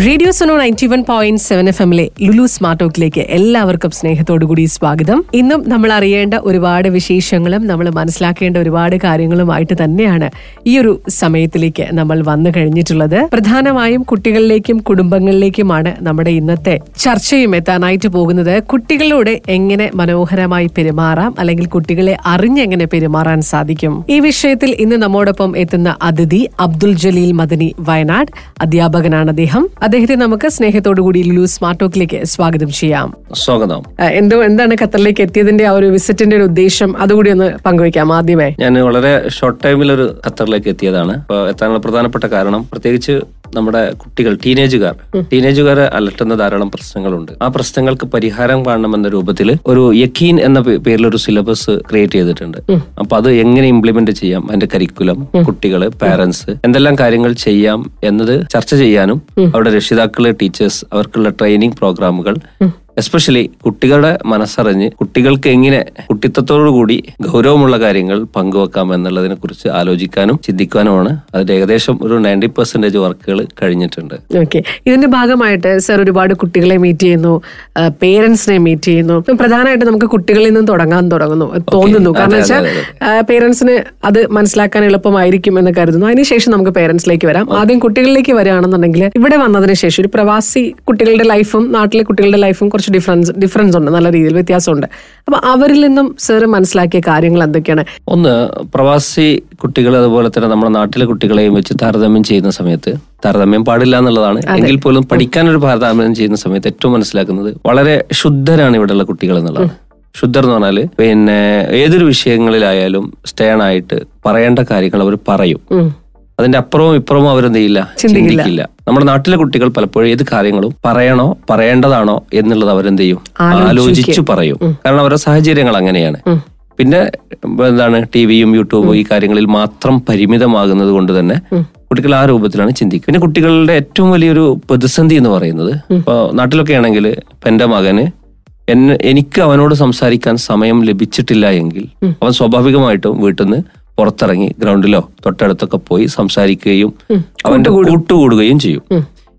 Radio Suno ninety one point seven F എമ്മിലെ Lulu smart ടോക്കിലേക്ക് എല്ലാവർക്കും സ്നേഹത്തോടു കൂടി സ്വാഗതം. ഇന്നും നമ്മൾ അറിയേണ്ട ഒരുപാട് വിശേഷങ്ങളും നമ്മൾ മനസ്സിലാക്കേണ്ട ഒരുപാട് കാര്യങ്ങളുമായിട്ട് തന്നെയാണ് ഈ ഒരു സമയത്തിലേക്ക് നമ്മൾ വന്നു കഴിഞ്ഞിട്ടുള്ളത്. പ്രധാനമായും കുട്ടികളിലേക്കും കുടുംബങ്ങളിലേക്കുമാണ് നമ്മുടെ ഇന്നത്തെ ചർച്ചയും എത്താനായിട്ട് പോകുന്നത്. കുട്ടികളോട് എങ്ങനെ മനോഹരമായി പെരുമാറാം അല്ലെങ്കിൽ കുട്ടികളെ അറിഞ്ഞെങ്ങനെ പെരുമാറാൻ സാധിക്കും? ഈ വിഷയത്തിൽ ഇന്ന് നമ്മോടൊപ്പം എത്തുന്ന അതിഥി അബ്ദുൽ ജലീൽ മദനി വയനാട്. അധ്യാപകനാണ് അദ്ദേഹം. അദ്ദേഹത്തെ നമുക്ക് സ്നേഹത്തോടു കൂടി ലുലു സ്മാർട്ട് ടോക്കിലേക്ക് സ്വാഗതം ചെയ്യാം. സ്വാഗതം. എന്തോ എന്താണ് ഖത്തറിലേക്ക് എത്തിയതിന്റെ ആ ഒരു വിസിറ്റിന്റെ ഒരു ഉദ്ദേശം? അതുകൂടി ഒന്ന് പങ്കുവയ്ക്കാം ആദ്യമേ. ഞാൻ വളരെ ഷോർട്ട് ടൈമിൽ ഒരു ഖത്തറിലേക്ക് എത്തിയതാണ്. എത്താനുള്ള പ്രധാനപ്പെട്ട കാരണം പ്രത്യേകിച്ച് നമ്മുടെ കുട്ടികൾ ടീനേജുകാർ ടീനേജുകാർ അലട്ടുന്ന ധാരാളം പ്രശ്നങ്ങളുണ്ട്. ആ പ്രശ്നങ്ങൾക്ക് പരിഹാരം കാണണമെന്ന രൂപത്തിൽ ഒരു യക്കീൻ എന്ന പേരിൽ ഒരു സിലബസ് ക്രിയേറ്റ് ചെയ്തിട്ടുണ്ട്. അപ്പൊ അത് എങ്ങനെ ഇംപ്ലിമെന്റ് ചെയ്യാം? അതിന്റെ കരിക്കുലം കുട്ടികൾ പാരന്റ്സ് എന്തെല്ലാം കാര്യങ്ങൾ ചെയ്യാം എന്നത് ചർച്ച ചെയ്യാനും അവരുടെ രക്ഷിതാക്കൾ ടീച്ചേഴ്സ് അവർക്കുള്ള ട്രെയിനിങ് പ്രോഗ്രാമുകൾ എസ്പെഷ്യലി കുട്ടികളുടെ മനസ്സറിഞ്ഞ് കുട്ടികൾക്ക് എങ്ങനെ കുട്ടിത്വത്തോടുകൂടി ഗൗരവമുള്ള കാര്യങ്ങൾ പങ്കുവെക്കാം എന്നുള്ളതിനെ കുറിച്ച് ആലോചിക്കാനും ചിന്തിക്കാനുമാണ്. അതിന്റെ ഏകദേശം ഒരു നയന്റി പെർസെന്റേജ് വർക്കുകൾ കഴിഞ്ഞിട്ടുണ്ട്. ഓക്കെ ഇതിന്റെ ഭാഗമായിട്ട് സർ ഒരുപാട് കുട്ടികളെ മീറ്റ് ചെയ്യുന്നു. പേരൻസിനെ മീറ്റ് ചെയ്യുന്നു. പ്രധാനമായിട്ട് നമുക്ക് കുട്ടികളിൽ നിന്നും തുടങ്ങാൻ തുടങ്ങുന്നു. തോന്നുന്നു. കാരണം വെച്ചാൽ പേരൻസിന് അത് മനസ്സിലാക്കാൻ എളുപ്പമായിരിക്കും എന്ന് കരുതുന്നു. അതിനുശേഷം നമുക്ക് പേരൻസിലേക്ക് വരാം. ആദ്യം കുട്ടികളിലേക്ക് വരികയാണെന്നുണ്ടെങ്കിൽ ഇവിടെ വന്നതിന് ശേഷം ഒരു പ്രവാസി കുട്ടികളുടെ ലൈഫും നാട്ടിലെ കുട്ടികളുടെ ലൈഫും കുറച്ച് ഡിഫറൻസ് ഡിഫറൻസ് ഉണ്ട്. നല്ല രീതിയിൽ വ്യത്യാസമുണ്ട്. അപ്പൊ അവരിൽ നിന്നും സാറ് മനസ്സിലാക്കിയ കാര്യങ്ങൾ എന്തൊക്കെയാണ്? ഒന്ന് പ്രവാസി കുട്ടികൾ അതുപോലെ തന്നെ നമ്മുടെ നാട്ടിലെ കുട്ടികളെയും വെച്ച് താരതമ്യം ചെയ്യുന്ന സമയത്ത് താരതമ്യം പാടില്ല എന്നുള്ളതാണ്. എങ്കിൽ പോലും പഠിക്കാനൊരു താരതമ്യം ചെയ്യുന്ന സമയത്ത് ഏറ്റവും മനസ്സിലാക്കുന്നത് വളരെ ശുദ്ധരാണ് ഇവിടെയുള്ള കുട്ടികൾ എന്നുള്ളതാണ്. ശുദ്ധർ എന്ന് പറഞ്ഞാൽ പിന്നെ ഏതൊരു വിഷയങ്ങളിലായാലും സ്റ്റേൺ ആയിട്ട് പറയേണ്ട കാര്യങ്ങൾ അവർ പറയും. അതിന്റെ അപ്പുറവും ഇപ്പുറവും അവരെന്ത് ചെയ്യില്ല ചിന്തിക്കില്ല. നമ്മുടെ നാട്ടിലെ കുട്ടികൾ പലപ്പോഴും ഏത് കാര്യങ്ങളും പറയണോ പറയേണ്ടതാണോ എന്നുള്ളത് അവരെന്ത് ചെയ്യും ആലോചിച്ചു പറയും. കാരണം അവരുടെ സാഹചര്യങ്ങൾ അങ്ങനെയാണ്. പിന്നെ എന്താണ് ടിവിയും യൂട്യൂബും ഈ കാര്യങ്ങളിൽ മാത്രം പരിമിതമാകുന്നത് കൊണ്ട് തന്നെ കുട്ടികൾ ആ രൂപത്തിലാണ് ചിന്തിക്കുക. പിന്നെ കുട്ടികളുടെ ഏറ്റവും വലിയൊരു പ്രതിസന്ധി എന്ന് പറയുന്നത് ഇപ്പൊ നാട്ടിലൊക്കെ ആണെങ്കിൽ എന്റെ മകന് എന്നെ എനിക്ക് അവനോട് സംസാരിക്കാൻ സമയം ലഭിച്ചിട്ടില്ല എങ്കിൽ അവൻ സ്വാഭാവികമായിട്ടും വീട്ടിൽ നിന്ന് പുറത്തിറങ്ങി ഗ്രൗണ്ടിലോ തൊട്ടടുത്തൊക്കെ പോയി സംസാരിക്കുകയും അവന്റെ കൂട്ടുകൂടുകയും ചെയ്യും.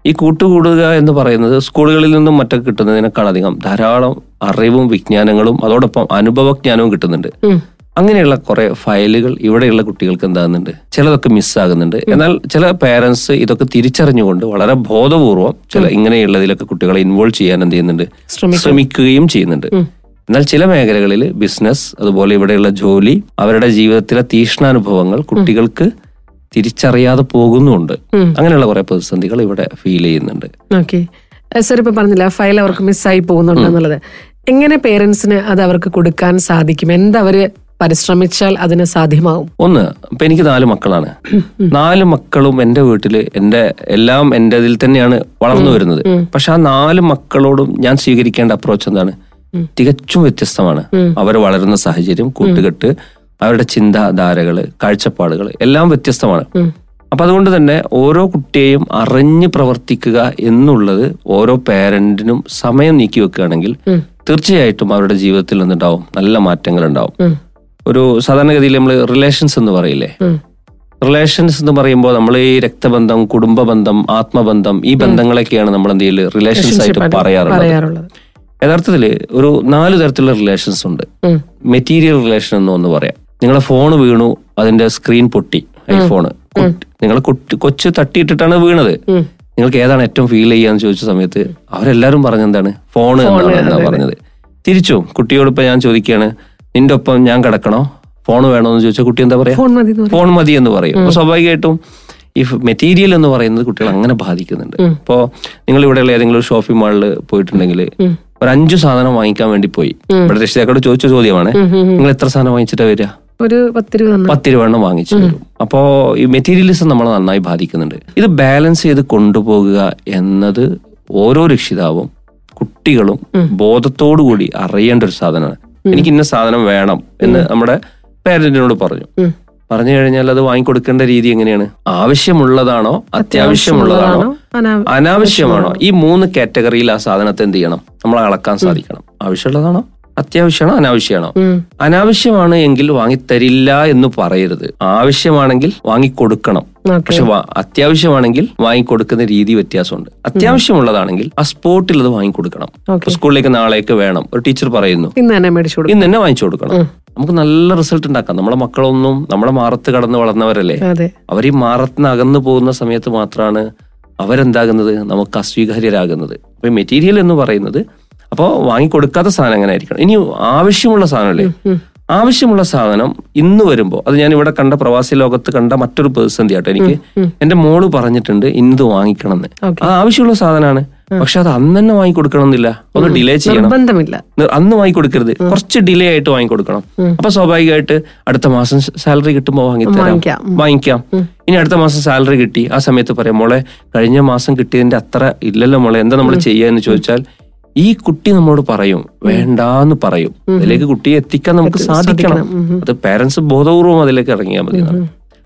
ഈ കൂട്ടുകൂടുക എന്ന് പറയുന്നത് സ്കൂളുകളിൽ നിന്നും മറ്റൊക്കെ കിട്ടുന്നതിനേക്കാൾ അധികം ധാരാളം അറിവും വിജ്ഞാനങ്ങളും അതോടൊപ്പം അനുഭവജ്ഞാനവും കിട്ടുന്നുണ്ട്. അങ്ങനെയുള്ള കുറെ ഫയലുകൾ ഇവിടെയുള്ള കുട്ടികൾക്ക് എന്താകുന്നുണ്ട്? ചിലതൊക്കെ മിസ്സാകുന്നുണ്ട്. എന്നാൽ ചില പേരൻസ് ഇതൊക്കെ തിരിച്ചറിഞ്ഞുകൊണ്ട് വളരെ ബോധപൂർവം ചില ഇങ്ങനെയുള്ളതിലൊക്കെ കുട്ടികളെ ഇൻവോൾവ് ചെയ്യാൻ എന്ത് ചെയ്യുന്നുണ്ട്? ശ്രമിക്കുകയും ചെയ്യുന്നുണ്ട്. എന്നാൽ ചില മേഖലകളിൽ ബിസിനസ് അതുപോലെ ഇവിടെയുള്ള ജോലി അവരുടെ ജീവിതത്തിലെ തീഷ്ണാനുഭവങ്ങൾ കുട്ടികൾക്ക് തിരിച്ചറിയാതെ പോകുന്നുമുണ്ട് അങ്ങനെയുള്ള കുറെ പ്രതിസന്ധികൾ ഇവിടെ ഫീൽ ചെയ്യുന്നുണ്ട്. ഓക്കെ സർ ഇപ്പൊ പറഞ്ഞില്ല ഫയൽ അവർക്ക് മിസ്സായി പോകുന്നുണ്ട് എന്നുള്ളത്. എങ്ങനെ പേരൻസിന് അത് അവർക്ക് കൊടുക്കാൻ സാധിക്കും? എന്തവര് പരിശ്രമിച്ചാൽ അതിന് സാധ്യമാകും ഒന്ന് ഇപ്പൊ എനിക്ക് നാല് മക്കളാണ്. നാല് മക്കളും എന്റെ വീട്ടിൽ എന്റെ എല്ലാം എന്റെ ഇതിൽ തന്നെയാണ് വളർന്നു വരുന്നത്. പക്ഷെ ആ നാല് മക്കളോടും ഞാൻ സ്വീകരിക്കേണ്ട അപ്രോച്ച് എന്താണ്? തികച്ചും വ്യത്യസ്തമാണ്. അവർ വളരുന്ന സാഹചര്യം കൂട്ടുകെട്ട് അവരുടെ ചിന്താധാരകൾ കാഴ്ചപ്പാടുകൾ എല്ലാം വ്യത്യസ്തമാണ്. അപ്പൊ അതുകൊണ്ട് തന്നെ ഓരോ കുട്ടിയെയും അറിഞ്ഞ് പ്രവർത്തിക്കുക എന്നുള്ളത് ഓരോ പേരന്റിനും സമയം നീക്കി വെക്കുകയാണെങ്കിൽ തീർച്ചയായിട്ടും അവരുടെ ജീവിതത്തിൽ നിന്നുണ്ടാവും നല്ല മാറ്റങ്ങൾ ഉണ്ടാവും ഒരു സാധാരണഗതിയിൽ നമ്മൾ റിലേഷൻസ് എന്ന് പറയില്ലേ? റിലേഷൻസ് എന്ന് പറയുമ്പോൾ നമ്മൾ ഈ രക്തബന്ധം കുടുംബ ബന്ധം ആത്മബന്ധം ഈ ബന്ധങ്ങളൊക്കെയാണ് നമ്മൾ എന്തെങ്കിലും റിലേഷൻസ് ആയിട്ട് പറയാറുള്ളത്. യഥാർത്ഥത്തിൽ ഒരു നാല് തരത്തിലുള്ള റിലേഷൻസ് ഉണ്ട്. മെറ്റീരിയൽ റിലേഷൻ എന്ന് ഒന്ന് പറയാം. നിങ്ങളെ ഫോൺ വീണു അതിന്റെ സ്ക്രീൻ പൊട്ടി ഐഫോണ് നിങ്ങൾ കുട്ടി കൊച്ചു തട്ടിയിട്ടിട്ടാണ് വീണത്. നിങ്ങൾക്ക് ഏതാണ് ഏറ്റവും ഫീൽ ചെയ്യാന്ന് ചോദിച്ച സമയത്ത് അവരെല്ലാരും പറഞ്ഞെന്താണ് ഫോണ് എന്നാണ് പറഞ്ഞത്. തിരിച്ചു കുട്ടിയോട് ഇപ്പൊ ഞാൻ ചോദിക്കുകയാണ് നിന്റെ ഒപ്പം ഞാൻ കിടക്കണോ? ഫോൺ വേണോ എന്ന് ചോദിച്ചാൽ കുട്ടി എന്താ പറയാ? ഫോൺ മതി എന്ന് പറയും. അപ്പൊ സ്വാഭാവികമായിട്ടും ഈ മെറ്റീരിയൽ എന്ന് പറയുന്നത് കുട്ടികൾ അങ്ങനെ ബാധിക്കുന്നുണ്ട്. ഇപ്പോ നിങ്ങൾ ഇവിടെയുള്ള ഏതെങ്കിലും ഷോപ്പിംഗ് മാളിൽ പോയിട്ടുണ്ടെങ്കിൽ ഒരു അഞ്ചു സാധനം വാങ്ങിക്കാൻ വേണ്ടി പോയി. ഇവിടെ രക്ഷിതാക്കളോട് ചോദിച്ച ചോദ്യമാണ് നിങ്ങൾ എത്ര സാധനം വാങ്ങിച്ചിട്ടാ വരിക? ഒരു പത്ത് രൂപ തന്നു പത്ത് രൂപ എണ്ണം വാങ്ങിച്ചു വരും. അപ്പോ ഈ മെറ്റീരിയലിസം നമ്മളെ നന്നായി ബാധിക്കുന്നുണ്ട്. ഇത് ബാലൻസ് ചെയ്ത് കൊണ്ടുപോകുക എന്നത് ഓരോ രക്ഷിതാവും കുട്ടികളും ബോധത്തോടു കൂടി അറിയേണ്ട ഒരു സാധനമാണ്. എനിക്ക് ഇന്ന സാധനം വേണം എന്ന് നമ്മുടെ പേരന്റിനോട് പറഞ്ഞു. പറഞ്ഞു കഴിഞ്ഞാൽ അത് വാങ്ങിക്കൊടുക്കേണ്ട രീതി എങ്ങനെയാണ്? ആവശ്യമുള്ളതാണോ അത്യാവശ്യമുള്ളതാണോ അനാ- അനാവശ്യമാണോ? ഈ മൂന്ന് കാറ്റഗറിയിൽ ആ സാധനത്തെ എന്ത് ചെയ്യണം? നമ്മൾ അളക്കാൻ സാധിക്കണം. ആവശ്യമുള്ളതാണോ? അത്യാവശ്യമാണോ അനാവശ്യമാണോ. അനാവശ്യമാണ് എങ്കിൽ വാങ്ങിത്തരില്ല എന്ന് പറയരുത്. ആവശ്യമാണെങ്കിൽ വാങ്ങിക്കൊടുക്കണം. പക്ഷെ അത്യാവശ്യമാണെങ്കിൽ വാങ്ങിക്കൊടുക്കുന്ന രീതി വ്യത്യാസമുണ്ട്. അത്യാവശ്യമുള്ളതാണെങ്കിൽ ആ സ്പോട്ടിൽ അത് വാങ്ങിക്കൊടുക്കണം. സ്കൂളിലേക്ക് നാളേക്ക് വേണം. ഒരു ടീച്ചർ പറയുന്നു ഇന്ന് തന്നെ ഇന്ന് തന്നെ വാങ്ങിച്ചു കൊടുക്കണം നമുക്ക് നല്ല റിസൾട്ട് ഉണ്ടാക്കാം. നമ്മളെ മക്കളൊന്നും നമ്മളെ മാറത്ത് കടന്ന് വളർന്നവരല്ലേ? അവർ ഈ മാറത്തിന് അകന്നു പോകുന്ന സമയത്ത് മാത്രമാണ് അവരെന്താകുന്നത്? നമുക്ക് അസ്വീകാര്യരാകുന്നത്. അപ്പൊ മെറ്റീരിയൽ എന്ന് പറയുന്നത് അപ്പോൾ വാങ്ങിക്കൊടുക്കാത്ത സാധനം എങ്ങനെ ആയിരിക്കണം ഇനി ആവശ്യമുള്ള സാധനമല്ലേ? ആവശ്യമുള്ള സാധനം ഇന്ന് വരുമ്പോൾ അത് ഞാൻ ഇവിടെ കണ്ട പ്രവാസി ലോകത്ത് കണ്ട മറ്റൊരു പ്രതിസന്ധി ആട്ടോ എനിക്ക് എന്റെ മോൾ പറഞ്ഞിട്ടുണ്ട് ഇന്നത് വാങ്ങിക്കണം എന്ന് അത് ആവശ്യമുള്ള സാധനമാണ് പക്ഷെ അത് അന്ന് തന്നെ വാങ്ങിക്കൊടുക്കണം എന്നില്ല ഒന്ന് ഡിലേ ചെയ്യണം. അന്ന് വാങ്ങിക്കൊടുക്കരുത്. കുറച്ച് ഡിലേ ആയിട്ട് വാങ്ങിക്കൊടുക്കണം. അപ്പൊ സ്വാഭാവികമായിട്ട് അടുത്ത മാസം സാലറി കിട്ടുമ്പോൾ വാങ്ങിത്തരാം. വാങ്ങിക്കാം. ഇനി അടുത്ത മാസം സാലറി കിട്ടി. ആ സമയത്ത് പറയാം മോളെ കഴിഞ്ഞ മാസം കിട്ടിയതിന്റെ അത്ര ഇല്ലല്ലോ മോളെ എന്താ നമ്മൾ ചെയ്യാന്ന് ചോദിച്ചാൽ ഈ കുട്ടി നമ്മളോട് പറയും വേണ്ടാന്ന് പറയും. അതിലേക്ക് കുട്ടിയെ എത്തിക്കാൻ നമുക്ക് സാധിക്കണം. അത് പേരൻസ് ബോധപൂർവം അതിലേക്ക് ഇറങ്ങിയാൽ മതി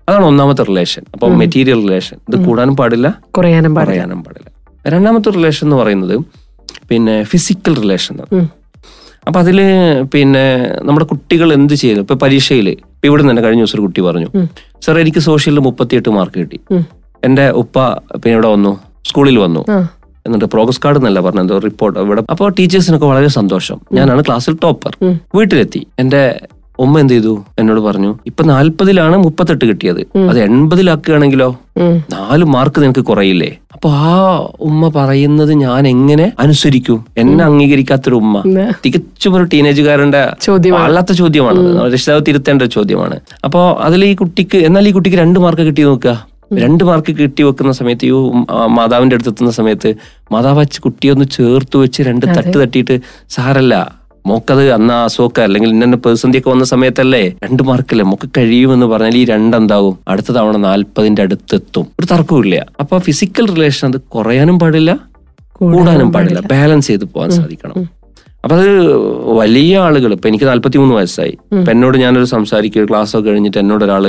അതാണ് ഒന്നാമത്തെ റിലേഷൻ അപ്പൊ മെറ്റീരിയൽ റിലേഷൻ ഇത് കൂടാനും പാടില്ല കുറയാനും പറയാനും പാടില്ല. രണ്ടാമത്തെ റിലേഷൻ എന്ന് പറയുന്നത് പിന്നെ ഫിസിക്കൽ റിലേഷൻ. അപ്പൊ അതിൽ പിന്നെ നമ്മുടെ കുട്ടികൾ എന്ത് ചെയ്യുന്നു ഇപ്പൊ പരീക്ഷയിൽ ഇപ്പൊ ഇവിടെ തന്നെ കഴിഞ്ഞ ദിവസം ഒരു കുട്ടി പറഞ്ഞു സാർ എനിക്ക് സോഷ്യലിൽ മുപ്പത്തിയെട്ട് മാർക്ക് കിട്ടി. എന്റെ ഉപ്പ പിന്നെ ഇവിടെ വന്നു സ്കൂളിൽ വന്നു. എന്നിട്ട് പ്രോഗ്രസ് കാർഡ് എന്നല്ല പറഞ്ഞത് റിപ്പോർട്ട് ഇവിടെ അപ്പോൾ ടീച്ചേഴ്സിനൊക്കെ വളരെ സന്തോഷം. ഞാനാണ് ക്ലാസ്സിൽ ടോപ്പർ വീട്ടിലെത്തി. എന്റെ ഉമ്മ എന്ത് ചെയ്തു? എന്നോട് പറഞ്ഞു ഇപ്പൊ നാല്പതിലാണ് മുപ്പത്തെട്ട് കിട്ടിയത്. അത് എൺപതിലാക്കുകയാണെങ്കിലോ. നാല് മാർക്ക് നിനക്ക് കുറയില്ലേ? അപ്പൊ ആ ഉമ്മ പറയുന്നത് ഞാൻ എങ്ങനെ അനുസരിക്കും? എന്നെ അംഗീകരിക്കാത്തൊരു ഉമ്മ. തികച്ചും ഒരു ടീനേജുകാരന്റെ വല്ലാത്ത ചോദ്യമാണ് രക്ഷിതാവ് തിരുത്തേണ്ട ഒരു ചോദ്യമാണ്. അപ്പോ അതിൽ ഈ കുട്ടിക്ക് എന്നാൽ ഈ കുട്ടിക്ക് രണ്ട് മാർക്ക് കിട്ടി നോക്കുക. രണ്ട് മാർക്ക് കിട്ടി വെക്കുന്ന സമയത്ത് ഈ മാതാവിന്റെ അടുത്ത് എത്തുന്ന സമയത്ത് മാതാവ് കുട്ടിയെ ഒന്ന് ചേർത്ത് വെച്ച് രണ്ട് തട്ട് തട്ടിയിട്ട് സാറല്ല മോക്കത് അന്ന് അസുഖക്ക അല്ലെങ്കിൽ ഇന്ന പ്രതിസന്ധിയൊക്കെ വന്ന സമയത്തല്ലേ? രണ്ട് മാർക്കല്ലേ? മോക്ക് കഴിയുമെന്ന് പറഞ്ഞാൽ ഈ രണ്ടെന്താവും? അടുത്ത തവണ നാൽപ്പതിന്റെ അടുത്തെത്തും. ഒരു തർക്കമില്ല അപ്പൊ ഫിസിക്കൽ റിലേഷൻ അത് കുറയാനും പാടില്ല കൂടാനും പാടില്ല. ബാലൻസ് ചെയ്ത് പോകാൻ സാധിക്കണം. അപ്പൊ അത് വലിയ ആളുകൾ ഇപ്പൊ എനിക്ക് നാല്പത്തി മൂന്ന് വയസ്സായി ഇപ്പൊ എന്നോട് ഞാനൊരു സംസാരിക്കുക ക്ലാസ് ഒക്കെ കഴിഞ്ഞിട്ട് എന്നോട് ഒരാൾ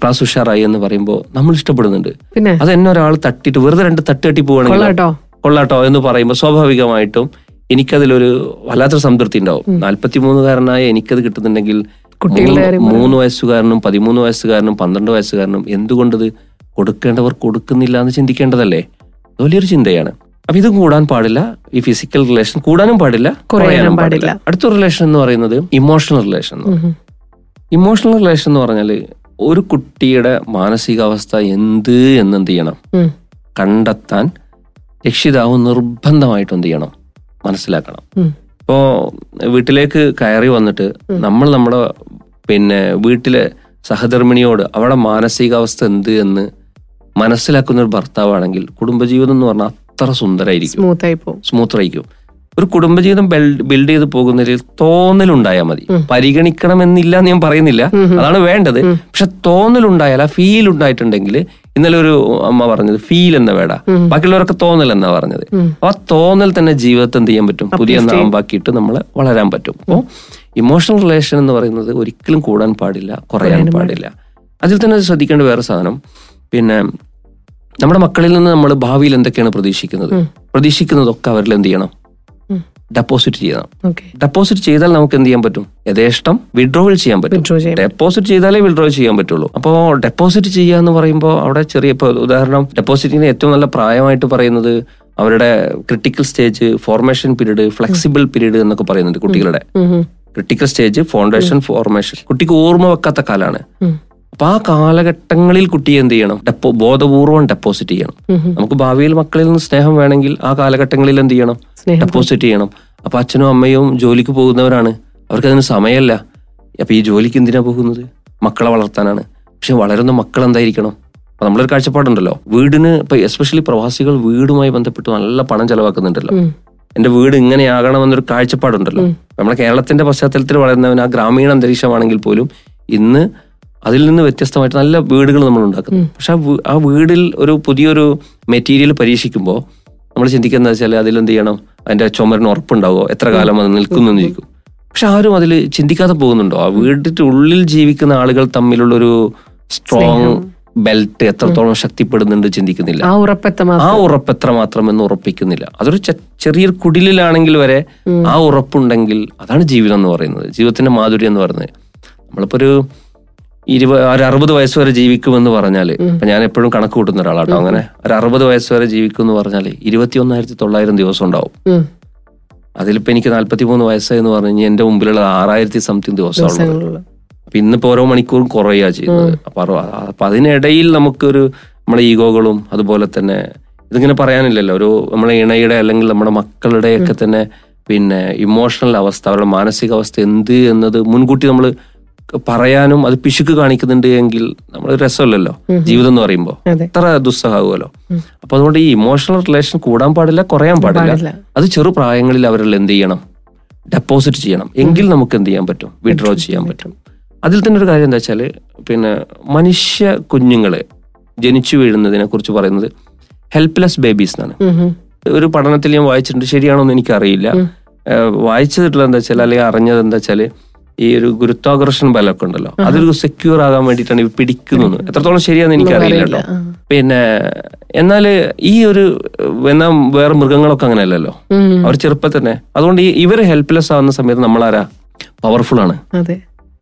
ക്ലാസ് ഉഷാറായി എന്ന് പറയുമ്പോൾ നമ്മൾ ഇഷ്ടപ്പെടുന്നുണ്ട്. അത് എന്നെ ഒരാൾ തട്ടിട്ട് വെറുതെ രണ്ട് തട്ട് തട്ടി പോവാണെങ്കിലോ കൊള്ളാട്ടോ. എന്ന് പറയുമ്പോൾ സ്വാഭാവികമായിട്ടും എനിക്കതിലൊരു വല്ലാത്തൊരു സംതൃപ്തി ഉണ്ടാവും. നാല്പത്തി മൂന്നുകാരനായ എനിക്കത് കിട്ടുന്നുണ്ടെങ്കിൽ കുട്ടികളുടെ മൂന്ന് വയസ്സുകാരനും പതിമൂന്ന് വയസ്സുകാരനും പന്ത്രണ്ട് വയസ്സുകാരനും എന്തുകൊണ്ടത് കൊടുക്കേണ്ടവർ കൊടുക്കുന്നില്ല എന്ന് ചിന്തിക്കേണ്ടതല്ലേ? വലിയൊരു ചിന്തയാണ്. അപ്പൊ ഇതും കൂടാൻ പാടില്ല. ഈ ഫിസിക്കൽ റിലേഷൻ കൂടാനും പാടില്ല കുറയാനും പാടില്ല. അടുത്ത റിലേഷൻ എന്ന് പറയുന്നത് ഇമോഷണൽ റിലേഷൻ. ഇമോഷണൽ റിലേഷൻ എന്ന് പറഞ്ഞാൽ ഒരു കുട്ടിയുടെ മാനസികാവസ്ഥ എന്ത് എന്നെന്ത് ചെയ്യണം. കണ്ടെത്താൻ രക്ഷിതാവ് നിർബന്ധമായിട്ട് എന്ത് ചെയ്യണം? മനസ്സിലാക്കണം. ഇപ്പോ വീട്ടിലേക്ക് കയറി വന്നിട്ട് നമ്മൾ നമ്മുടെ പിന്നെ വീട്ടിലെ സഹധർമ്മിണിയോട് അവളെ മാനസികാവസ്ഥ എന്ത് എന്ന് മനസ്സിലാക്കുന്ന ഒരു ഭർത്താവാണെങ്കിൽ കുടുംബജീവിതം എന്ന് പറഞ്ഞാൽ അത്ര സുന്ദരായിരിക്കും. സ്മൂത്ത് ആയിരിക്കും. ഒരു കുടുംബജീവിതം ബിൽഡ് ചെയ്ത് പോകുന്നതിൽ തോന്നലുണ്ടായാൽ മതി. പരിഗണിക്കണമെന്നില്ല എന്ന് ഞാൻ പറയുന്നില്ല. അതാണ് വേണ്ടത്. പക്ഷെ തോന്നലുണ്ടായാൽ ആ ഫീൽ ഉണ്ടായിട്ടുണ്ടെങ്കിൽ ഇന്നലെ ഒരു അമ്മ പറഞ്ഞത് ഫീൽ എന്ന വേട. ബാക്കിയുള്ളവരൊക്കെ തോന്നൽ എന്നാ പറഞ്ഞത്. ആ തോന്നൽ തന്നെ ജീവിതത്തെ എന്ത് ചെയ്യാൻ പറ്റും? പുതിയ നാമ്പാക്കിയിട്ട് നമ്മൾ വളരാൻ പറ്റും. അപ്പോൾ ഇമോഷണൽ റിലേഷൻ എന്ന് പറയുന്നത് ഒരിക്കലും കൂടാൻ പാടില്ല കുറയാൻ പാടില്ല. അതിൽ തന്നെ ശ്രദ്ധിക്കേണ്ട വേറെ സാധനം. പിന്നെ നമ്മുടെ മക്കളിൽ നിന്ന് നമ്മൾ ഭാവിയിൽ എന്തൊക്കെയാണ് പ്രതീക്ഷിക്കുന്നത്? പ്രതീക്ഷിക്കുന്നതൊക്കെ അവരിൽ എന്ത് ചെയ്യണം. ഡെപ്പോസിറ്റ് ചെയ്യണം ഡെപ്പോസിറ്റ് ചെയ്താൽ നമുക്ക് എന്ത് ചെയ്യാൻ പറ്റും? യഥേഷ്ടം വിഡ്രോവൽ ചെയ്യാൻ പറ്റും. ഡെപ്പോസിറ്റ് ചെയ്താലേ വിഡ്രോ ചെയ്യാൻ പറ്റുള്ളൂ. അപ്പോൾ ഡെപ്പോസിറ്റ് ചെയ്യുക എന്ന് പറയുമ്പോൾ അവിടെ ചെറിയ ഇപ്പോൾ ഉദാഹരണം ഡെപ്പോസിറ്റിന് ഏറ്റവും നല്ല പ്രായമായിട്ട് പറയുന്നത് അവരുടെ critical stage formation period flexible period എന്നൊക്കെ പറയുന്നുണ്ട് കുട്ടികളുടെ. ക്രിട്ടിക്കൽ സ്റ്റേജ് ഫൗണ്ടേഷൻ ഫോർമേഷൻ കുട്ടിക്ക് ഓർമ്മ വെക്കാത്ത കാലാണ്. അപ്പൊ ആ കാലഘട്ടങ്ങളിൽ കുട്ടിയെ എന്ത് ചെയ്യണം? ഡെപ്പോ ബോധപൂർവം ഡെപ്പോസിറ്റ് ചെയ്യണം. നമുക്ക് ഭാവിയിൽ മക്കളിൽ നിന്ന് സ്നേഹം വേണമെങ്കിൽ ആ കാലഘട്ടങ്ങളിൽ എന്ത് ചെയ്യണം? ഡെപ്പോസിറ്റ് ചെയ്യണം. അപ്പൊ അച്ഛനും അമ്മയും ജോലിക്ക് പോകുന്നവരാണ്. അവർക്ക് അതിന് സമയമല്ല. അപ്പൊ ഈ ജോലിക്ക് എന്തിനാ പോകുന്നത്? മക്കളെ വളർത്താനാണ്. പക്ഷെ വളരുന്ന മക്കൾ എന്തായിരിക്കണം? അപ്പൊ നമ്മളൊരു കാഴ്ചപ്പാടുണ്ടല്ലോ. വീടിന് ഇപ്പൊ എസ്പെഷ്യലി പ്രവാസികൾ വീടുമായി ബന്ധപ്പെട്ട് നല്ല പണം ചെലവാക്കുന്നുണ്ടല്ലോ. എന്റെ വീട് ഇങ്ങനെയാകണമെന്നൊരു കാഴ്ചപ്പാടുണ്ടല്ലോ. നമ്മുടെ കേരളത്തിന്റെ പശ്ചാത്തലത്തിൽ വളരുന്നവൻ ആ ഗ്രാമീണ അന്തരീക്ഷമാണെങ്കിൽ പോലും ഇന്ന് അതിൽ നിന്ന് വ്യത്യസ്തമായിട്ട് നല്ല വീടുകൾ നമ്മൾ ഉണ്ടാക്കുന്നു. പക്ഷെ ആ വീടിൽ ഒരു പുതിയൊരു മെറ്റീരിയൽ പരീക്ഷിക്കുമ്പോൾ നമ്മൾ ചിന്തിക്കുന്നത് വെച്ചാൽ എന്ത് ചെയ്യണം? അതിന്റെ ചുമരിന് ഉറപ്പുണ്ടാവോ എത്ര കാലം അത് നിൽക്കുന്നു എന്ന് ചോദിക്കും. പക്ഷെ ആരും അതിൽ ചിന്തിക്കാതെ പോകുന്നുണ്ടോ? ആ വീടിന്റെ ഉള്ളിൽ ജീവിക്കുന്ന ആളുകൾ തമ്മിലുള്ള ഒരു സ്ട്രോങ് ബെൽറ്റ് എത്രത്തോളം ശക്തിപ്പെടുന്നുണ്ട് ചിന്തിക്കുന്നില്ല. ആ ഉറപ്പ് ആ ഉറപ്പ് എത്രമാത്രം എന്ന് ഉറപ്പിക്കുന്നില്ല. അതൊരു ചെറിയൊരു കുടിലിലാണെങ്കിൽ വരെ ആ ഉറപ്പുണ്ടെങ്കിൽ അതാണ് ജീവിതം എന്ന് പറയുന്നത്. ജീവിതത്തിന്റെ മാധുര്യം എന്ന് പറയുന്നത്. നമ്മളിപ്പോ ഒരു ഇരുപത് ഒരു അറുപത് വയസ്സ് വരെ ജീവിക്കുമെന്ന് പറഞ്ഞാൽ ഇപ്പൊ ഞാൻ എപ്പോഴും കണക്ക് കൂട്ടുന്ന ഒരാളാട്ടോ. അങ്ങനെ ഒരു അറുപത് വയസ്സ് വരെ ജീവിക്കും എന്ന് പറഞ്ഞാൽ ഇരുപത്തി ഒന്നായിരത്തി തൊള്ളായിരം ദിവസം ഉണ്ടാവും. അതിലിപ്പോ എനിക്ക് നാല്പത്തി മൂന്ന് വയസ്സായി എന്ന് പറഞ്ഞു കഴിഞ്ഞാൽ എന്റെ മുമ്പിലുള്ള ആറായിരത്തി സംതിങ് ദിവസമാണ് അപ്പൊ ഇന്നിപ്പോ ഓരോ മണിക്കൂറും കുറയുക ചെയ്യുന്നത്. അപ്പൊ അപ്പൊ അതിനിടയിൽ നമുക്കൊരു നമ്മുടെ ഈഗോകളും അതുപോലെ തന്നെ ഇതിങ്ങനെ പറയാനില്ലല്ലോ. ഒരു നമ്മുടെ ഇണയുടെ അല്ലെങ്കിൽ നമ്മുടെ മക്കളുടെയൊക്കെ തന്നെ പിന്നെ ഇമോഷണൽ അവസ്ഥ അവരുടെ മാനസികാവസ്ഥ എന്ത് എന്നത് മുൻകൂട്ടി നമ്മൾ പറയാനും അത് പിശുക്ക് കാണിക്കുന്നുണ്ട് എങ്കിൽ നമ്മൾ രസമല്ലല്ലോ? ജീവിതം എന്ന് പറയുമ്പോൾ അതെ. അത്ര ദുസ്സഹമാകുമല്ലോ അപ്പൊ അതുകൊണ്ട് ഈ ഇമോഷണൽ റിലേഷൻ കൂടാൻ പാടില്ല കുറയാൻ പാടില്ല. അത് ചെറു പ്രായങ്ങളിൽ അവരിൽ എന്ത് ചെയ്യണം? ഡെപ്പോസിറ്റ് ചെയ്യണം. എങ്കിൽ നമുക്ക് എന്ത് ചെയ്യാൻ പറ്റും? വിഡ്രോ ചെയ്യാൻ പറ്റും. അതിൽ തന്നെ ഒരു കാര്യം എന്താ വെച്ചാൽ പിന്നെ മനുഷ്യ കുഞ്ഞുങ്ങളെ ജനിച്ചു വീഴുന്നതിനെ കുറിച്ച് പറയുന്നത് ഹെൽപ്ലെസ് ബേബീസ് എന്നാണ്. ഒരു പഠനത്തിൽ ഞാൻ വായിച്ചിട്ടുണ്ട് ശരിയാണോ എന്ന് എനിക്കറിയില്ല വായിച്ചിട്ടുള്ള എന്താ വെച്ചാൽ അല്ലെങ്കിൽ അറിഞ്ഞത് എന്താ വെച്ചാൽ ഈ ഒരു ഗുരുത്വാകർഷണ ബലമൊക്കെ ഉണ്ടല്ലോ. അതൊരു സെക്യൂർ ആകാൻ വേണ്ടിയിട്ടാണ് പിടിക്കുന്നത്. എത്രത്തോളം ശരിയാന്ന് എനിക്കറിയില്ല കേട്ടോ. ആ. പിന്നെ എന്നാൽ ഈ ഒരു എന്നാ വേറെ മൃഗങ്ങളൊക്കെ അങ്ങനെ അല്ലല്ലോ അവർ ചെറുപ്പത്തിൽ തന്നെ അതുകൊണ്ട് ഈ ഇവർ ഹെൽപ്ലെസ് ആവുന്ന സമയത്ത് നമ്മൾ ആരാ പവർഫുൾ ആണ്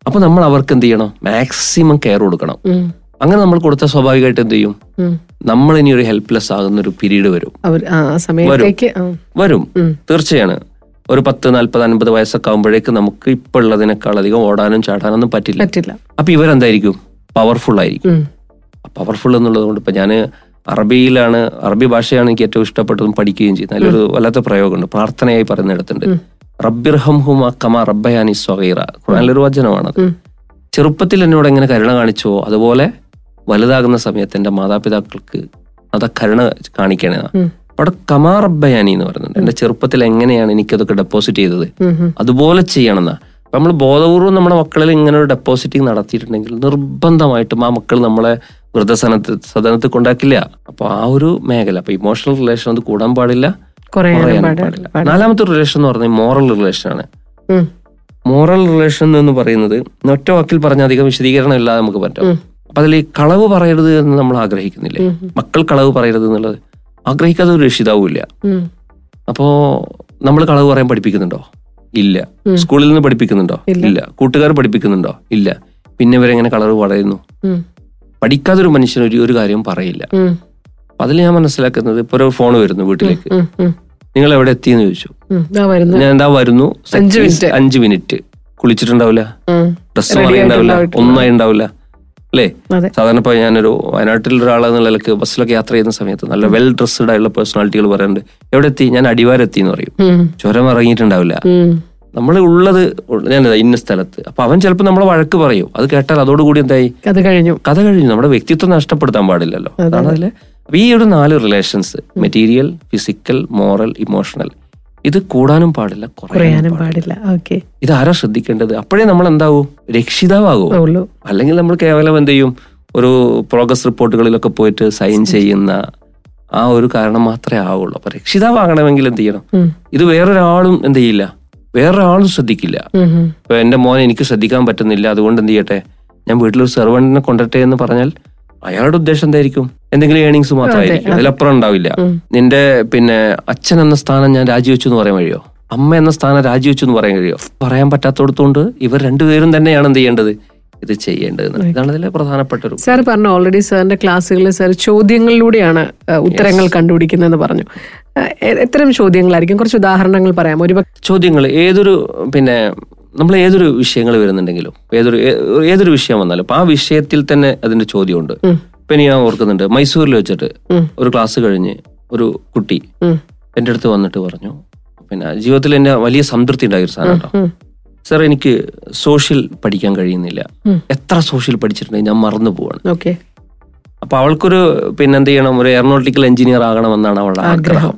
അപ്പൊ നമ്മൾ അവർക്ക് എന്ത് ചെയ്യണം? മാക്സിമം കെയർ കൊടുക്കണം. അങ്ങനെ നമ്മൾ കൊടുത്ത സ്വാഭാവികമായിട്ട് എന്ത് ചെയ്യും? നമ്മൾ ഇനി ഒരു ഹെൽപ്ലെസ് ആകുന്ന ഒരു പീരീഡ് വരും. വരും. തീർച്ചയാണ്. ഒരു പത്ത് നാല്പത് അൻപത് വയസ്സൊക്കെ ആകുമ്പോഴേക്ക് നമുക്ക് ഇപ്പൊ ഉള്ളതിനേക്കാൾ അധികം ഓടാനും ചാടാനൊന്നും പറ്റില്ല. പറ്റില്ല. അപ്പൊ ഇവരെന്തായിരിക്കും? പവർഫുൾ ആയിരിക്കും. പവർഫുൾ എന്നുള്ളത് കൊണ്ട് ഇപ്പൊ ഞാൻ അറബിയിലാണ് അറബി ഭാഷയാണ് എനിക്ക് ഏറ്റവും ഇഷ്ടപ്പെട്ടതും പഠിക്കുകയും ചെയ്യുന്നത് അതിലൊരു വല്ലാത്ത പ്രയോഗമുണ്ട്. പ്രാർത്ഥനയായി പറയുന്നിടത്തുണ്ട് റബ്ബിർഹം ഹുമ കമ റബ്ബയാനി സ്വകൈറ ഖുറാനിലൊരു വചനമാണത് ചെറുപ്പത്തിൽ എന്നോട് എങ്ങനെ കരുണ കാണിച്ചോ അതുപോലെ വലുതാകുന്ന സമയത്ത് എന്റെ മാതാപിതാക്കൾക്ക് അത് കരുണ കാണിക്കണേ. അവിടെ കമാറബ്ബയാനി എന്ന് പറയുന്നുണ്ട്. എന്റെ ചെറുപ്പത്തിൽ എങ്ങനെയാണ് എനിക്കതൊക്കെ ഡെപ്പോസിറ്റ് ചെയ്തത്. അതുപോലെ ചെയ്യണമെന്നാ. എന്നാ നമ്മൾ ബോധപൂർവം നമ്മുടെ മക്കളിൽ ഇങ്ങനെ ഒരു ഡെപ്പോസിറ്റിംഗ് നടത്തിയിട്ടുണ്ടെങ്കിൽ നിർബന്ധമായിട്ടും ആ മക്കൾ നമ്മളെ വൃദ്ധസനത്ത് സദനത്തിൽ കൊണ്ടാക്കില്ല. അപ്പൊ ആ ഒരു മേഖല അപ്പൊ ഇമോഷണൽ റിലേഷൻ അത് കൂടാൻ പാടില്ല പാടില്ല. നാലാമത്തെ റിലേഷൻ എന്ന് പറഞ്ഞാൽ മോറൽ റിലേഷൻ ആണ്. മോറൽ റിലേഷൻ എന്ന് പറയുന്നത് ഒറ്റ വാക്കിൽ പറഞ്ഞ അധികം വിശദീകരണം ഇല്ലാതെ നമുക്ക് പറ്റും. അപ്പൊ അതിൽ കളവ് പറയരുത് എന്ന് നമ്മൾ ആഗ്രഹിക്കുന്നില്ലേ? മക്കൾ കളവ് പറയരുത് എന്നുള്ളത് ആഗ്രഹിക്കാതെ ഒരു രക്ഷിതാവും ഇല്ല അപ്പോ നമ്മൾ കളവ് പറയാൻ പഠിപ്പിക്കുന്നുണ്ടോ? ഇല്ല. സ്കൂളിൽ നിന്ന് പഠിപ്പിക്കുന്നുണ്ടോ? ഇല്ല. കൂട്ടുകാർ പഠിപ്പിക്കുന്നുണ്ടോ? ഇല്ല. പിന്നെ ഇവരെങ്ങനെ കളവ് പറയുന്നു? പഠിക്കാത്തൊരു മനുഷ്യൻ ഒരു ഒരു കാര്യം പറയില്ല. അപ്പൊ അതിൽ ഞാൻ മനസ്സിലാക്കുന്നത് ഇപ്പൊ ഒരു ഫോൺ വരുന്നു വീട്ടിലേക്ക്. നിങ്ങൾ എവിടെ എത്തിയെന്ന് ചോദിച്ചു. ഞാൻ എന്താ വരുന്നു? അഞ്ച് മിനിറ്റ്. കുളിച്ചിട്ടുണ്ടാവില്ല. ഡ്രസ് Ready ഒന്നായി ഉണ്ടാവില്ല അല്ലേ സാധാരണ ഇപ്പൊ ഞാനൊരു വയനാട്ടിൽ ഒരാളെന്നുള്ള നിലയ്ക്ക് ബസ്സിലൊക്കെ യാത്ര ചെയ്യുന്ന സമയത്ത് നല്ല വെൽ ഡ്രസ്ഡ് ആയിട്ടുള്ള പേഴ്സണാലിറ്റികൾ പറയുന്നുണ്ട് എവിടെ എത്തി ഞാൻ അടിവാരെത്തി എന്ന് പറയും. ചുരം ഇറങ്ങിയിട്ടുണ്ടാവില്ല. നമ്മൾ ഉള്ളത് ഞാൻ ഇന്ന സ്ഥലത്ത്. അപ്പൊ അവൻ ചിലപ്പോൾ നമ്മളെ വഴക്ക് പറയും. അത് കേട്ടാൽ അതോടുകൂടി എന്തായി? കഥ കഴിഞ്ഞു. കഥ കഴിഞ്ഞു. നമ്മുടെ വ്യക്തിത്വം നഷ്ടപ്പെടുത്താൻ പാടില്ലല്ലോ. അതാണ് അതിലെ ഈ ഒരു നാല് relations material physical moral emotional ഇത് കൂടാനും പാടില്ല കുറയാനും പാടില്ല. ഓക്കെ ഇത് ആരാ ശ്രദ്ധിക്കേണ്ടത്? അപ്പോഴേ നമ്മൾ എന്താവും രക്ഷിതാവാകും അല്ലെങ്കിൽ നമ്മൾ കേവലം എന്ത് ചെയ്യും? ഒരു പ്രോഗ്രസ് റിപ്പോർട്ടുകളിലൊക്കെ പോയിട്ട് സൈൻ ചെയ്യുന്ന ആ ഒരു കാരണം മാത്രമേ ആവുള്ളൂ. അപ്പൊ രക്ഷിതാവാകണമെങ്കിൽ എന്ത് ചെയ്യണം? ഇത് വേറൊരാളും എന്ത് ചെയ്യില്ല? വേറൊരാളും ശ്രദ്ധിക്കില്ല. ഇപ്പൊ എന്റെ മോനെ എനിക്ക് ശ്രദ്ധിക്കാൻ പറ്റുന്നില്ല. അതുകൊണ്ട് എന്ത് ചെയ്യട്ടെ? ഞാൻ വീട്ടിലൊരു സെർവന്റിനെ കൊണ്ടട്ടെ എന്ന് പറഞ്ഞാൽ അയാളുടെ ഉദ്ദേശം എന്തായിരിക്കും? എന്തെങ്കിലും ഏണിങ്സ് മാത്രമായിരിക്കും. അതിലപ്പുറം ഉണ്ടാവില്ല. നിന്റെ പിന്നെ അച്ഛൻ എന്ന സ്ഥാനം ഞാൻ രാജിവെച്ചു എന്ന് പറയാൻ കഴിയോ? അമ്മ എന്ന സ്ഥാനം രാജിവെച്ചു എന്ന് പറയാൻ കഴിയോ? പറയാൻ പറ്റാത്തടത്തോണ്ട് ഇവർ രണ്ടുപേരും തന്നെയാണ് എന്ത് ചെയ്യേണ്ടത്? ഇത് ചെയ്യേണ്ടത്. ഇതാണ് ഇതിലെ പ്രധാനപ്പെട്ട ഒരു സാർ പറഞ്ഞു ഓൾറെഡി സാറിന്റെ ക്ലാസ്സുകളിൽ സാർ ചോദ്യങ്ങളിലൂടെയാണ് ഉത്തരങ്ങൾ കണ്ടുപിടിക്കുന്നതെന്ന് പറഞ്ഞു. എത്തരം ചോദ്യങ്ങളായിരിക്കും. കുറച്ച് ഉദാഹരണങ്ങൾ പറയാം. ഒരു ചോദ്യങ്ങൾ ഏതൊരു പിന്നെ നമ്മൾ ഏതൊരു വിഷയങ്ങൾ വരുന്നുണ്ടെങ്കിലും ഏതൊരു ഏതൊരു വിഷയം വന്നാലും ആ വിഷയത്തിൽ തന്നെ അതിന്റെ ചോദ്യമുണ്ട്. ഉണ്ട് ഇപ്പൊ ഇനി ഞാൻ ഓർക്കുന്നുണ്ട് മൈസൂരിൽ വെച്ചിട്ട് ഒരു ക്ലാസ് കഴിഞ്ഞ് ഒരു കുട്ടി എന്റെ എന്റെ അടുത്ത് വന്നിട്ട് പറഞ്ഞു പിന്നെ ജീവിതത്തിൽ എന്നെ വലിയ സംതൃപ്തി ഉണ്ടായ ഒരു സാധനം കേട്ടോ. സാർ എനിക്ക് സോഷ്യൽ പഠിക്കാൻ കഴിയുന്നില്ല. എത്ര സോഷ്യൽ പഠിച്ചിട്ടുണ്ടെങ്കിൽ ഞാൻ മറന്നു പോവാണ്. അപ്പൊ അവൾക്കൊരു പിന്നെ എന്ത് ചെയ്യണം ഒരു എയറോനോട്ടിക്കൽ എഞ്ചിനീയർ ആകണമെന്നാണ് അവളുടെ ആഗ്രഹം.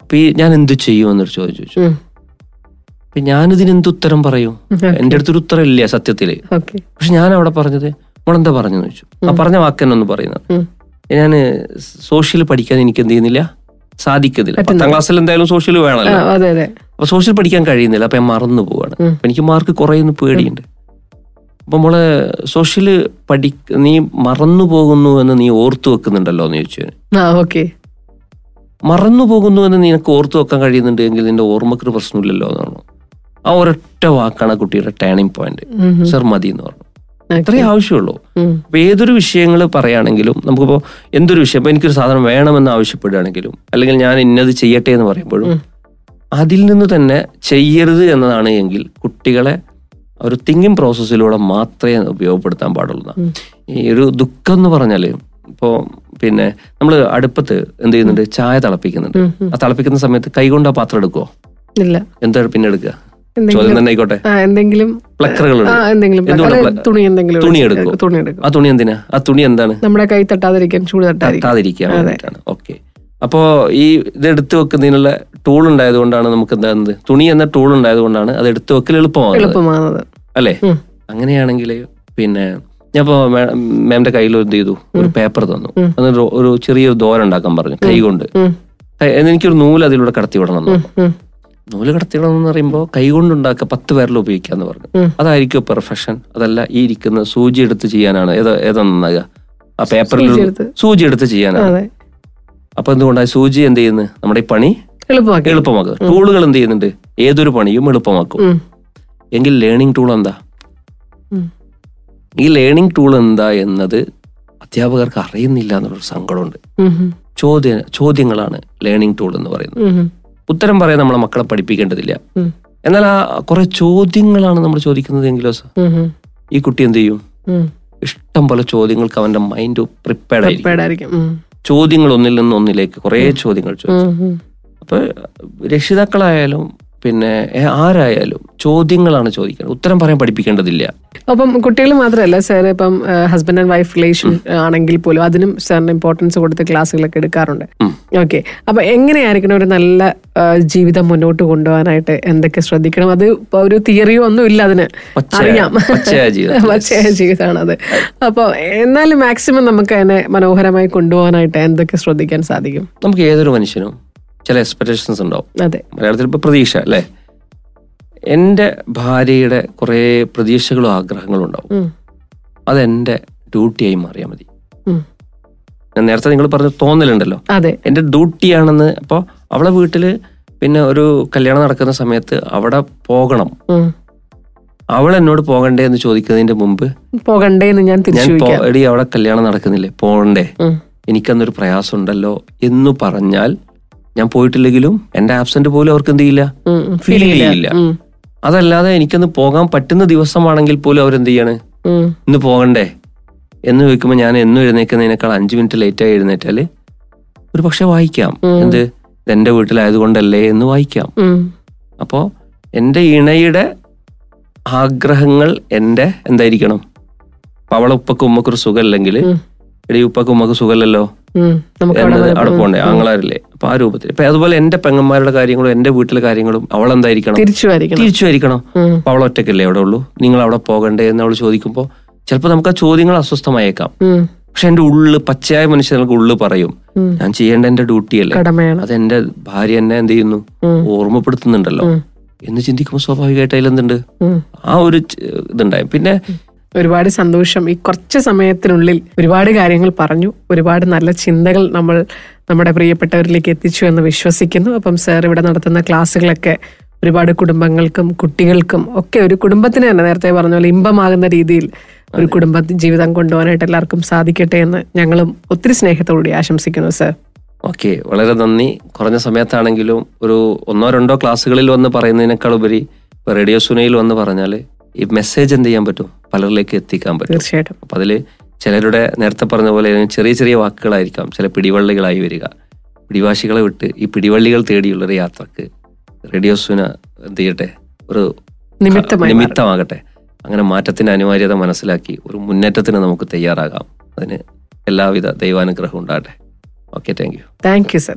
അപ്പൊ ഈ ഞാൻ എന്ത് ചെയ്യുമെന്നൊരു ചോദിച്ചു. ഞാനിതിന് എന്ത് ഉത്തരം പറയും? എന്റെ അടുത്തൊരു ഉത്തരം ഇല്ല സത്യത്തിൽ പക്ഷെ ഞാൻ അവിടെ പറഞ്ഞത് മോളെന്താ പറഞ്ഞു ചോദിച്ചു. ആ പറഞ്ഞ വാക്ക് തന്നെ ഒന്ന് പറയുന്നത്. ഞാൻ ഞാൻ സോഷ്യൽ പഠിക്കാൻ എനിക്ക് എന്ത് ചെയ്യുന്നില്ല സാധിക്കുന്നില്ല പത്താം ക്ലാസ്സിൽ എന്തായാലും സോഷ്യൽ വേണമല്ലോ. അപ്പൊ സോഷ്യൽ പഠിക്കാൻ കഴിയുന്നില്ല. അപ്പൊ ഞാൻ മറന്നു പോവാണ്. എനിക്ക് മാർക്ക് കുറയുന്ന പേടിയുണ്ട്. അപ്പൊ മോളെ സോഷ്യൽ പഠി നീ മറന്നു പോകുന്നു എന്ന് നീ ഓർത്തു വെക്കുന്നുണ്ടല്ലോ എന്ന് ചോദിച്ചു മറന്നു പോകുന്നു എന്ന് നിനക്ക് ഓർത്തു വെക്കാൻ കഴിയുന്നുണ്ട് എങ്കിൽ നിന്റെ ഓർമ്മക്കൊരു പ്രശ്നമില്ലല്ലോ എന്ന് പറഞ്ഞു ആ ഒരൊറ്റ വാക്കാണ് കുട്ടിയുടെ ടേണിംഗ് പോയിന്റ് സർ മതി എന്ന് പറഞ്ഞു അത്രേ ആവശ്യമുള്ളൂ. അപ്പൊ ഏതൊരു വിഷയങ്ങൾ പറയുകയാണെങ്കിലും നമുക്കിപ്പോ എന്തൊരു വിഷയം ഇപ്പൊ എനിക്കൊരു സാധനം വേണമെന്ന് ആവശ്യപ്പെടുകയാണെങ്കിലും അല്ലെങ്കിൽ ഞാൻ ഇന്നത് ചെയ്യട്ടെ എന്ന് പറയുമ്പോഴും അതിൽ നിന്ന് തന്നെ ചെയ്യരുത് എന്നതാണ് എങ്കിൽ കുട്ടികളെ ഒരു തിങ്കിങ് പ്രോസസ്സിലൂടെ മാത്രമേ ഉപയോഗപ്പെടുത്താൻ പാടുള്ളൂ. ഈ ഒരു ദുഃഖം എന്ന് പറഞ്ഞാൽ ഇപ്പോ പിന്നെ നമ്മൾ അടുപ്പത്ത് എന്ത് ചെയ്യുന്നുണ്ട്? ചായ തിളപ്പിക്കുന്നുണ്ട്. ആ തിളപ്പിക്കുന്ന സമയത്ത് കൈകൊണ്ട് ആ പാത്രം എടുക്കുവോ? ഇല്ല. എന്താ പിന്നെ എടുക്കുക? ആയിക്കോട്ടെ. ആ എന്തെങ്കിലും പ്ലക്കറുകൾ ആ എന്തെങ്കിലും എന്തുകൊണ്ട് അല്ല, തുണി എന്തെങ്കിലും തുണി എടുത്ത് എടുക്കും. തുണി എടുക്കും. ആ തുണി എന്തിനാ? ആ തുണി എന്താണ്? നമ്മുടെ കൈ തട്ടാതിരിക്കാൻ ചൂട് തട്ടാതിരിക്കാൻ. ഓക്കെ. അപ്പോ ഈ ഇത് എടുത്തു വെക്കുന്നതിനുള്ള ടൂൾ ഉണ്ടായത് കൊണ്ടാണ് നമുക്ക് എന്താകുന്നത് തുണി എന്ന ടൂൾ ഉണ്ടായത് കൊണ്ടാണ് അത് എടുത്തു വെക്കൽ എളുപ്പമാകുന്നത്. അല്ലേ. അങ്ങനെയാണെങ്കിൽ പിന്നെ ഞാൻ ഇപ്പോ മാമിന്റെ കയ്യിൽ എന്ത് ചെയ്തു? ഒരു പേപ്പർ തന്നു. എന്നിട്ട് ഒരു ചെറിയൊരു ദോരം ഉണ്ടാക്കാൻ പറഞ്ഞു കൈ കൊണ്ട് എനിക്കൊരു നൂൽ അതിലൂടെ കടത്തി വിടണം നൂൽ കടത്തി വിടണം എന്ന് പറയുമ്പോൾ കൈകൊണ്ടുണ്ടാക്കുക പത്ത് പേരിൽ ഉപയോഗിക്കാന്ന് പറഞ്ഞു. അതായിരിക്കും പെർഫെക്ഷൻ അതല്ല ഈ ഇരിക്കുന്ന സൂചി എടുത്ത് ചെയ്യാനാണ്. ഏതാ ഏതാ നന്നാകുക ആ പേപ്പറിൽ സൂചി എടുത്ത്. ചെയ്യാനാണ്. അപ്പൊ എന്തുകൊണ്ടാണ് സൂചി എന്ത് ചെയ്യുന്നത് നമ്മുടെ ഈ പണി എളുപ്പമാക്കി. എളുപ്പമാക്കുക. ടൂളുകൾ എന്ത് ചെയ്യുന്നുണ്ട്? ഏതൊരു പണിയും എളുപ്പമാക്കും. എങ്കിൽ ലേണിംഗ് ടൂൾ എന്താ? ഈ ലേണിംഗ് ടൂൾ എന്താ എന്നത് അധ്യാപകർക്ക് അറിയുന്നില്ല എന്നുള്ളൊരു സങ്കടമുണ്ട്. ചോദ്യ ചോദ്യങ്ങളാണ് ലേണിംഗ് ടൂൾ എന്ന് പറയുന്നത്. ഉത്തരം പറയാൻ നമ്മളെ മക്കളെ പഠിപ്പിക്കേണ്ടതില്ല. എന്നാൽ ആ കുറെ ചോദ്യങ്ങളാണ് നമ്മൾ ചോദിക്കുന്നത് എങ്കിലോ സർ ഈ കുട്ടി എന്ത് ചെയ്യും? ഇഷ്ടം പോലെ ചോദ്യങ്ങൾക്ക് അവന്റെ മൈൻഡ് പ്രിപ്പയർഡ് ആയിരിക്കും. ചോദ്യങ്ങൾ ഒന്നിൽ നിന്ന് ഒന്നിലേക്ക് കുറെ ചോദ്യങ്ങൾ ചോദിച്ചു. അപ്പൊ രക്ഷിതാക്കളായാലും പിന്നെ ആരായാലും ചോദ്യങ്ങളാണ് ചോദിക്കുന്നത് ഉത്തരം പറയാൻ പഠിപ്പിക്കേണ്ടതില്ല. അപ്പം കുട്ടികൾ മാത്രമല്ല സാർ ഇപ്പം ഹസ്ബൻഡ് ആൻഡ് വൈഫ് റിലേഷൻ ആണെങ്കിൽ പോലും അതിനും സാറിന് ഇമ്പോർട്ടൻസ് കൊടുത്ത് ക്ലാസ്സുകളൊക്കെ എടുക്കാറുണ്ട്. ഓക്കെ അപ്പൊ എങ്ങനെയായിരിക്കണം ഒരു നല്ല ജീവിതം മുന്നോട്ട് കൊണ്ടുപോകാനായിട്ട് എന്തൊക്കെ ശ്രദ്ധിക്കണം? അത് ഇപ്പൊ ഒരു തിയറിയോ ഒന്നും ഇല്ല അതിന്. അറിയാം. പച്ചയായ ജീവിതമാണ് അത് അപ്പൊ എന്നാലും മാക്സിമം നമുക്ക് അതിനെ മനോഹരമായി കൊണ്ടുപോകാനായിട്ട് എന്തൊക്കെ ശ്രദ്ധിക്കാൻ സാധിക്കും? നമുക്ക് ഏതൊരു മനുഷ്യനും ചില എക്സ്പെക്ടേഷൻസ് ഉണ്ടാവും. അതെ. മലയാളത്തിൽ ഇപ്പോൾ പ്രതീക്ഷ അല്ലേ? എന്റെ ഭാര്യയുടെ കുറേ പ്രതീക്ഷകളും ആഗ്രഹങ്ങളും ഉണ്ടാവും. അതെന്റെ ഡ്യൂട്ടിയായി മാറിയാൽ മതി. ഞാൻ നേരത്തെ നിങ്ങൾ പറഞ്ഞ തോന്നലുണ്ടല്ലോ? അതെ. എന്റെ ഡ്യൂട്ടിയാണെന്ന് അപ്പോൾ അവളെ വീട്ടിൽ പിന്നെ ഒരു കല്യാണം നടക്കുന്ന സമയത്ത് അവിടെ പോകണം. അവൾ എന്നോട് പോകണ്ടേ എന്ന് ചോദിക്കുന്നതിന്റെ മുമ്പ് പോകണ്ടേന്ന് ഞാൻ ഞാൻ ചോദിക്കാം എടി അവിടെ കല്യാണം നടക്കുന്നില്ലേ? പോകണ്ടേ എനിക്കന്നൊരു പ്രയാസം ഉണ്ടല്ലോ എന്ന് പറഞ്ഞാൽ ഞാൻ പോയിട്ടില്ലെങ്കിലും എന്റെ ആബ്സെന്റ് പോലും അവർക്ക് എന്ത് ചെയ്യില്ല. ഫീൽ ചെയ്യില്ല. അതല്ലാതെ എനിക്കൊന്ന് പോകാൻ പറ്റുന്ന ദിവസമാണെങ്കിൽ പോലും അവരെന്ത് ചെയ്യാണ്? ഇന്ന് പോകണ്ടേ? എന്ന് ചോദിക്കുമ്പോൾ ഞാൻ എന്നും എഴുന്നേക്കുന്നതിനേക്കാൾ അഞ്ച് മിനിറ്റ് ലേറ്റ് ആയി എഴുന്നേറ്റാൽ ഒരു പക്ഷെ വായിക്കാം. എന്ത്? എന്റെ വീട്ടിലായതുകൊണ്ടല്ലേ എന്ന് വായിക്കാം. അപ്പോ എന്റെ ഇണയുടെ ആഗ്രഹങ്ങൾ എന്റെ എന്തായിരിക്കണം? അവളെ ഉപ്പക്ക് ഉമ്മക്കൊരു സുഖമല്ലെങ്കിൽ എടീ ഉപ്പക്കും ഉമ്മക്ക് സുഖമല്ലല്ലോ? അവിടെ. പോണ്ടേ ആങ്ങളാരില്ലേ? അപ്പൊ ആ രൂപത്തിൽ. ഇപ്പൊ അതുപോലെ എന്റെ പെങ്ങന്മാരുടെ കാര്യങ്ങളും എന്റെ വീട്ടിലെ കാര്യങ്ങളും അവൾ എന്തായിരിക്കണം? തിരിച്ചു ആയിരിക്കണം അപ്പൊ അവൾ ഒറ്റക്കല്ലേ അവിടെ ഉള്ളൂ? നിങ്ങൾ അവിടെ പോകണ്ടേ എന്ന് അവൾ ചോദിക്കുമ്പോൾ ചിലപ്പോൾ നമുക്ക് ആ ചോദ്യങ്ങൾ അസ്വസ്ഥമായേക്കാം. പക്ഷെ എന്റെ ഉള്ളു പച്ചയായ മനുഷ്യർക്ക് ഉള്ളു പറയും. ഞാൻ ചെയ്യേണ്ട എന്റെ ഡ്യൂട്ടിയല്ലേ അത് എന്റെ ഭാര്യ എന്നെ എന്ത് ചെയ്യുന്നു? ഓർമ്മപ്പെടുത്തുന്നുണ്ടല്ലോ. എന്ന് ചിന്തിക്കുമ്പോൾ സ്വാഭാവികമായിട്ട് അതിലെന്തുണ്ട്? ആ ഒരു ഇതുണ്ടായി. പിന്നെ ഒരുപാട് സന്തോഷം. ഈ കുറച്ച് സമയത്തിനുള്ളിൽ ഒരുപാട് കാര്യങ്ങൾ പറഞ്ഞു. ഒരുപാട് നല്ല ചിന്തകൾ നമ്മൾ നമ്മുടെ പ്രിയപ്പെട്ടവരിലേക്ക് എത്തിച്ചു എന്ന് വിശ്വസിക്കുന്നു. അപ്പം സാർ ഇവിടെ നടത്തുന്ന ക്ലാസ്സുകളൊക്കെ ഒരുപാട് കുടുംബങ്ങൾക്കും കുട്ടികൾക്കും ഒക്കെ ഒരു കുടുംബത്തിന് തന്നെ നേരത്തെ പറഞ്ഞ പോലെ ഇമ്പമാകുന്ന രീതിയിൽ ഒരു കുടുംബ ജീവിതം കൊണ്ടുപോകാനായിട്ട് എല്ലാവർക്കും സാധിക്കട്ടെ എന്ന് ഞങ്ങളും ഒത്തിരി സ്നേഹത്തോടെ ആശംസിക്കുന്നു സർ ഓക്കെ. വളരെ നന്ദി. കുറഞ്ഞ സമയത്താണെങ്കിലും ഒരു ഒന്നോ രണ്ടോ ക്ലാസ്സുകളിൽ വന്ന് പറയുന്നതിനേക്കാൾ ഉപരി റേഡിയോ സുനയിൽ വന്ന് പറഞ്ഞാൽ ഈ മെസ്സേജ് എന്ത് ചെയ്യാൻ പറ്റും? പലരിലേക്ക് എത്തിക്കാൻ പറ്റും. തീർച്ചയായിട്ടും. അപ്പൊ അതിൽ ചിലരുടെ നേരത്തെ പറഞ്ഞ പോലെ ചെറിയ ചെറിയ വാക്കുകളായിരിക്കാം. ചില പിടിവള്ളികളായി വരിക. പിടിവാശികളെ വിട്ട് ഈ പിടിവള്ളികൾ തേടിയുള്ള ഒരു യാത്രയ്ക്ക് റേഡിയോ സുന എന്ത് ചെയ്യട്ടെ? ഒരു. നിമിത്തമാകട്ടെ. അങ്ങനെ മാറ്റത്തിന്റെ അനിവാര്യത മനസ്സിലാക്കി ഒരു മുന്നേറ്റത്തിന് നമുക്ക് തയ്യാറാകാം. അതിന് എല്ലാവിധ ദൈവാനുഗ്രഹം ഉണ്ടാകട്ടെ. Okay thank you thank you sir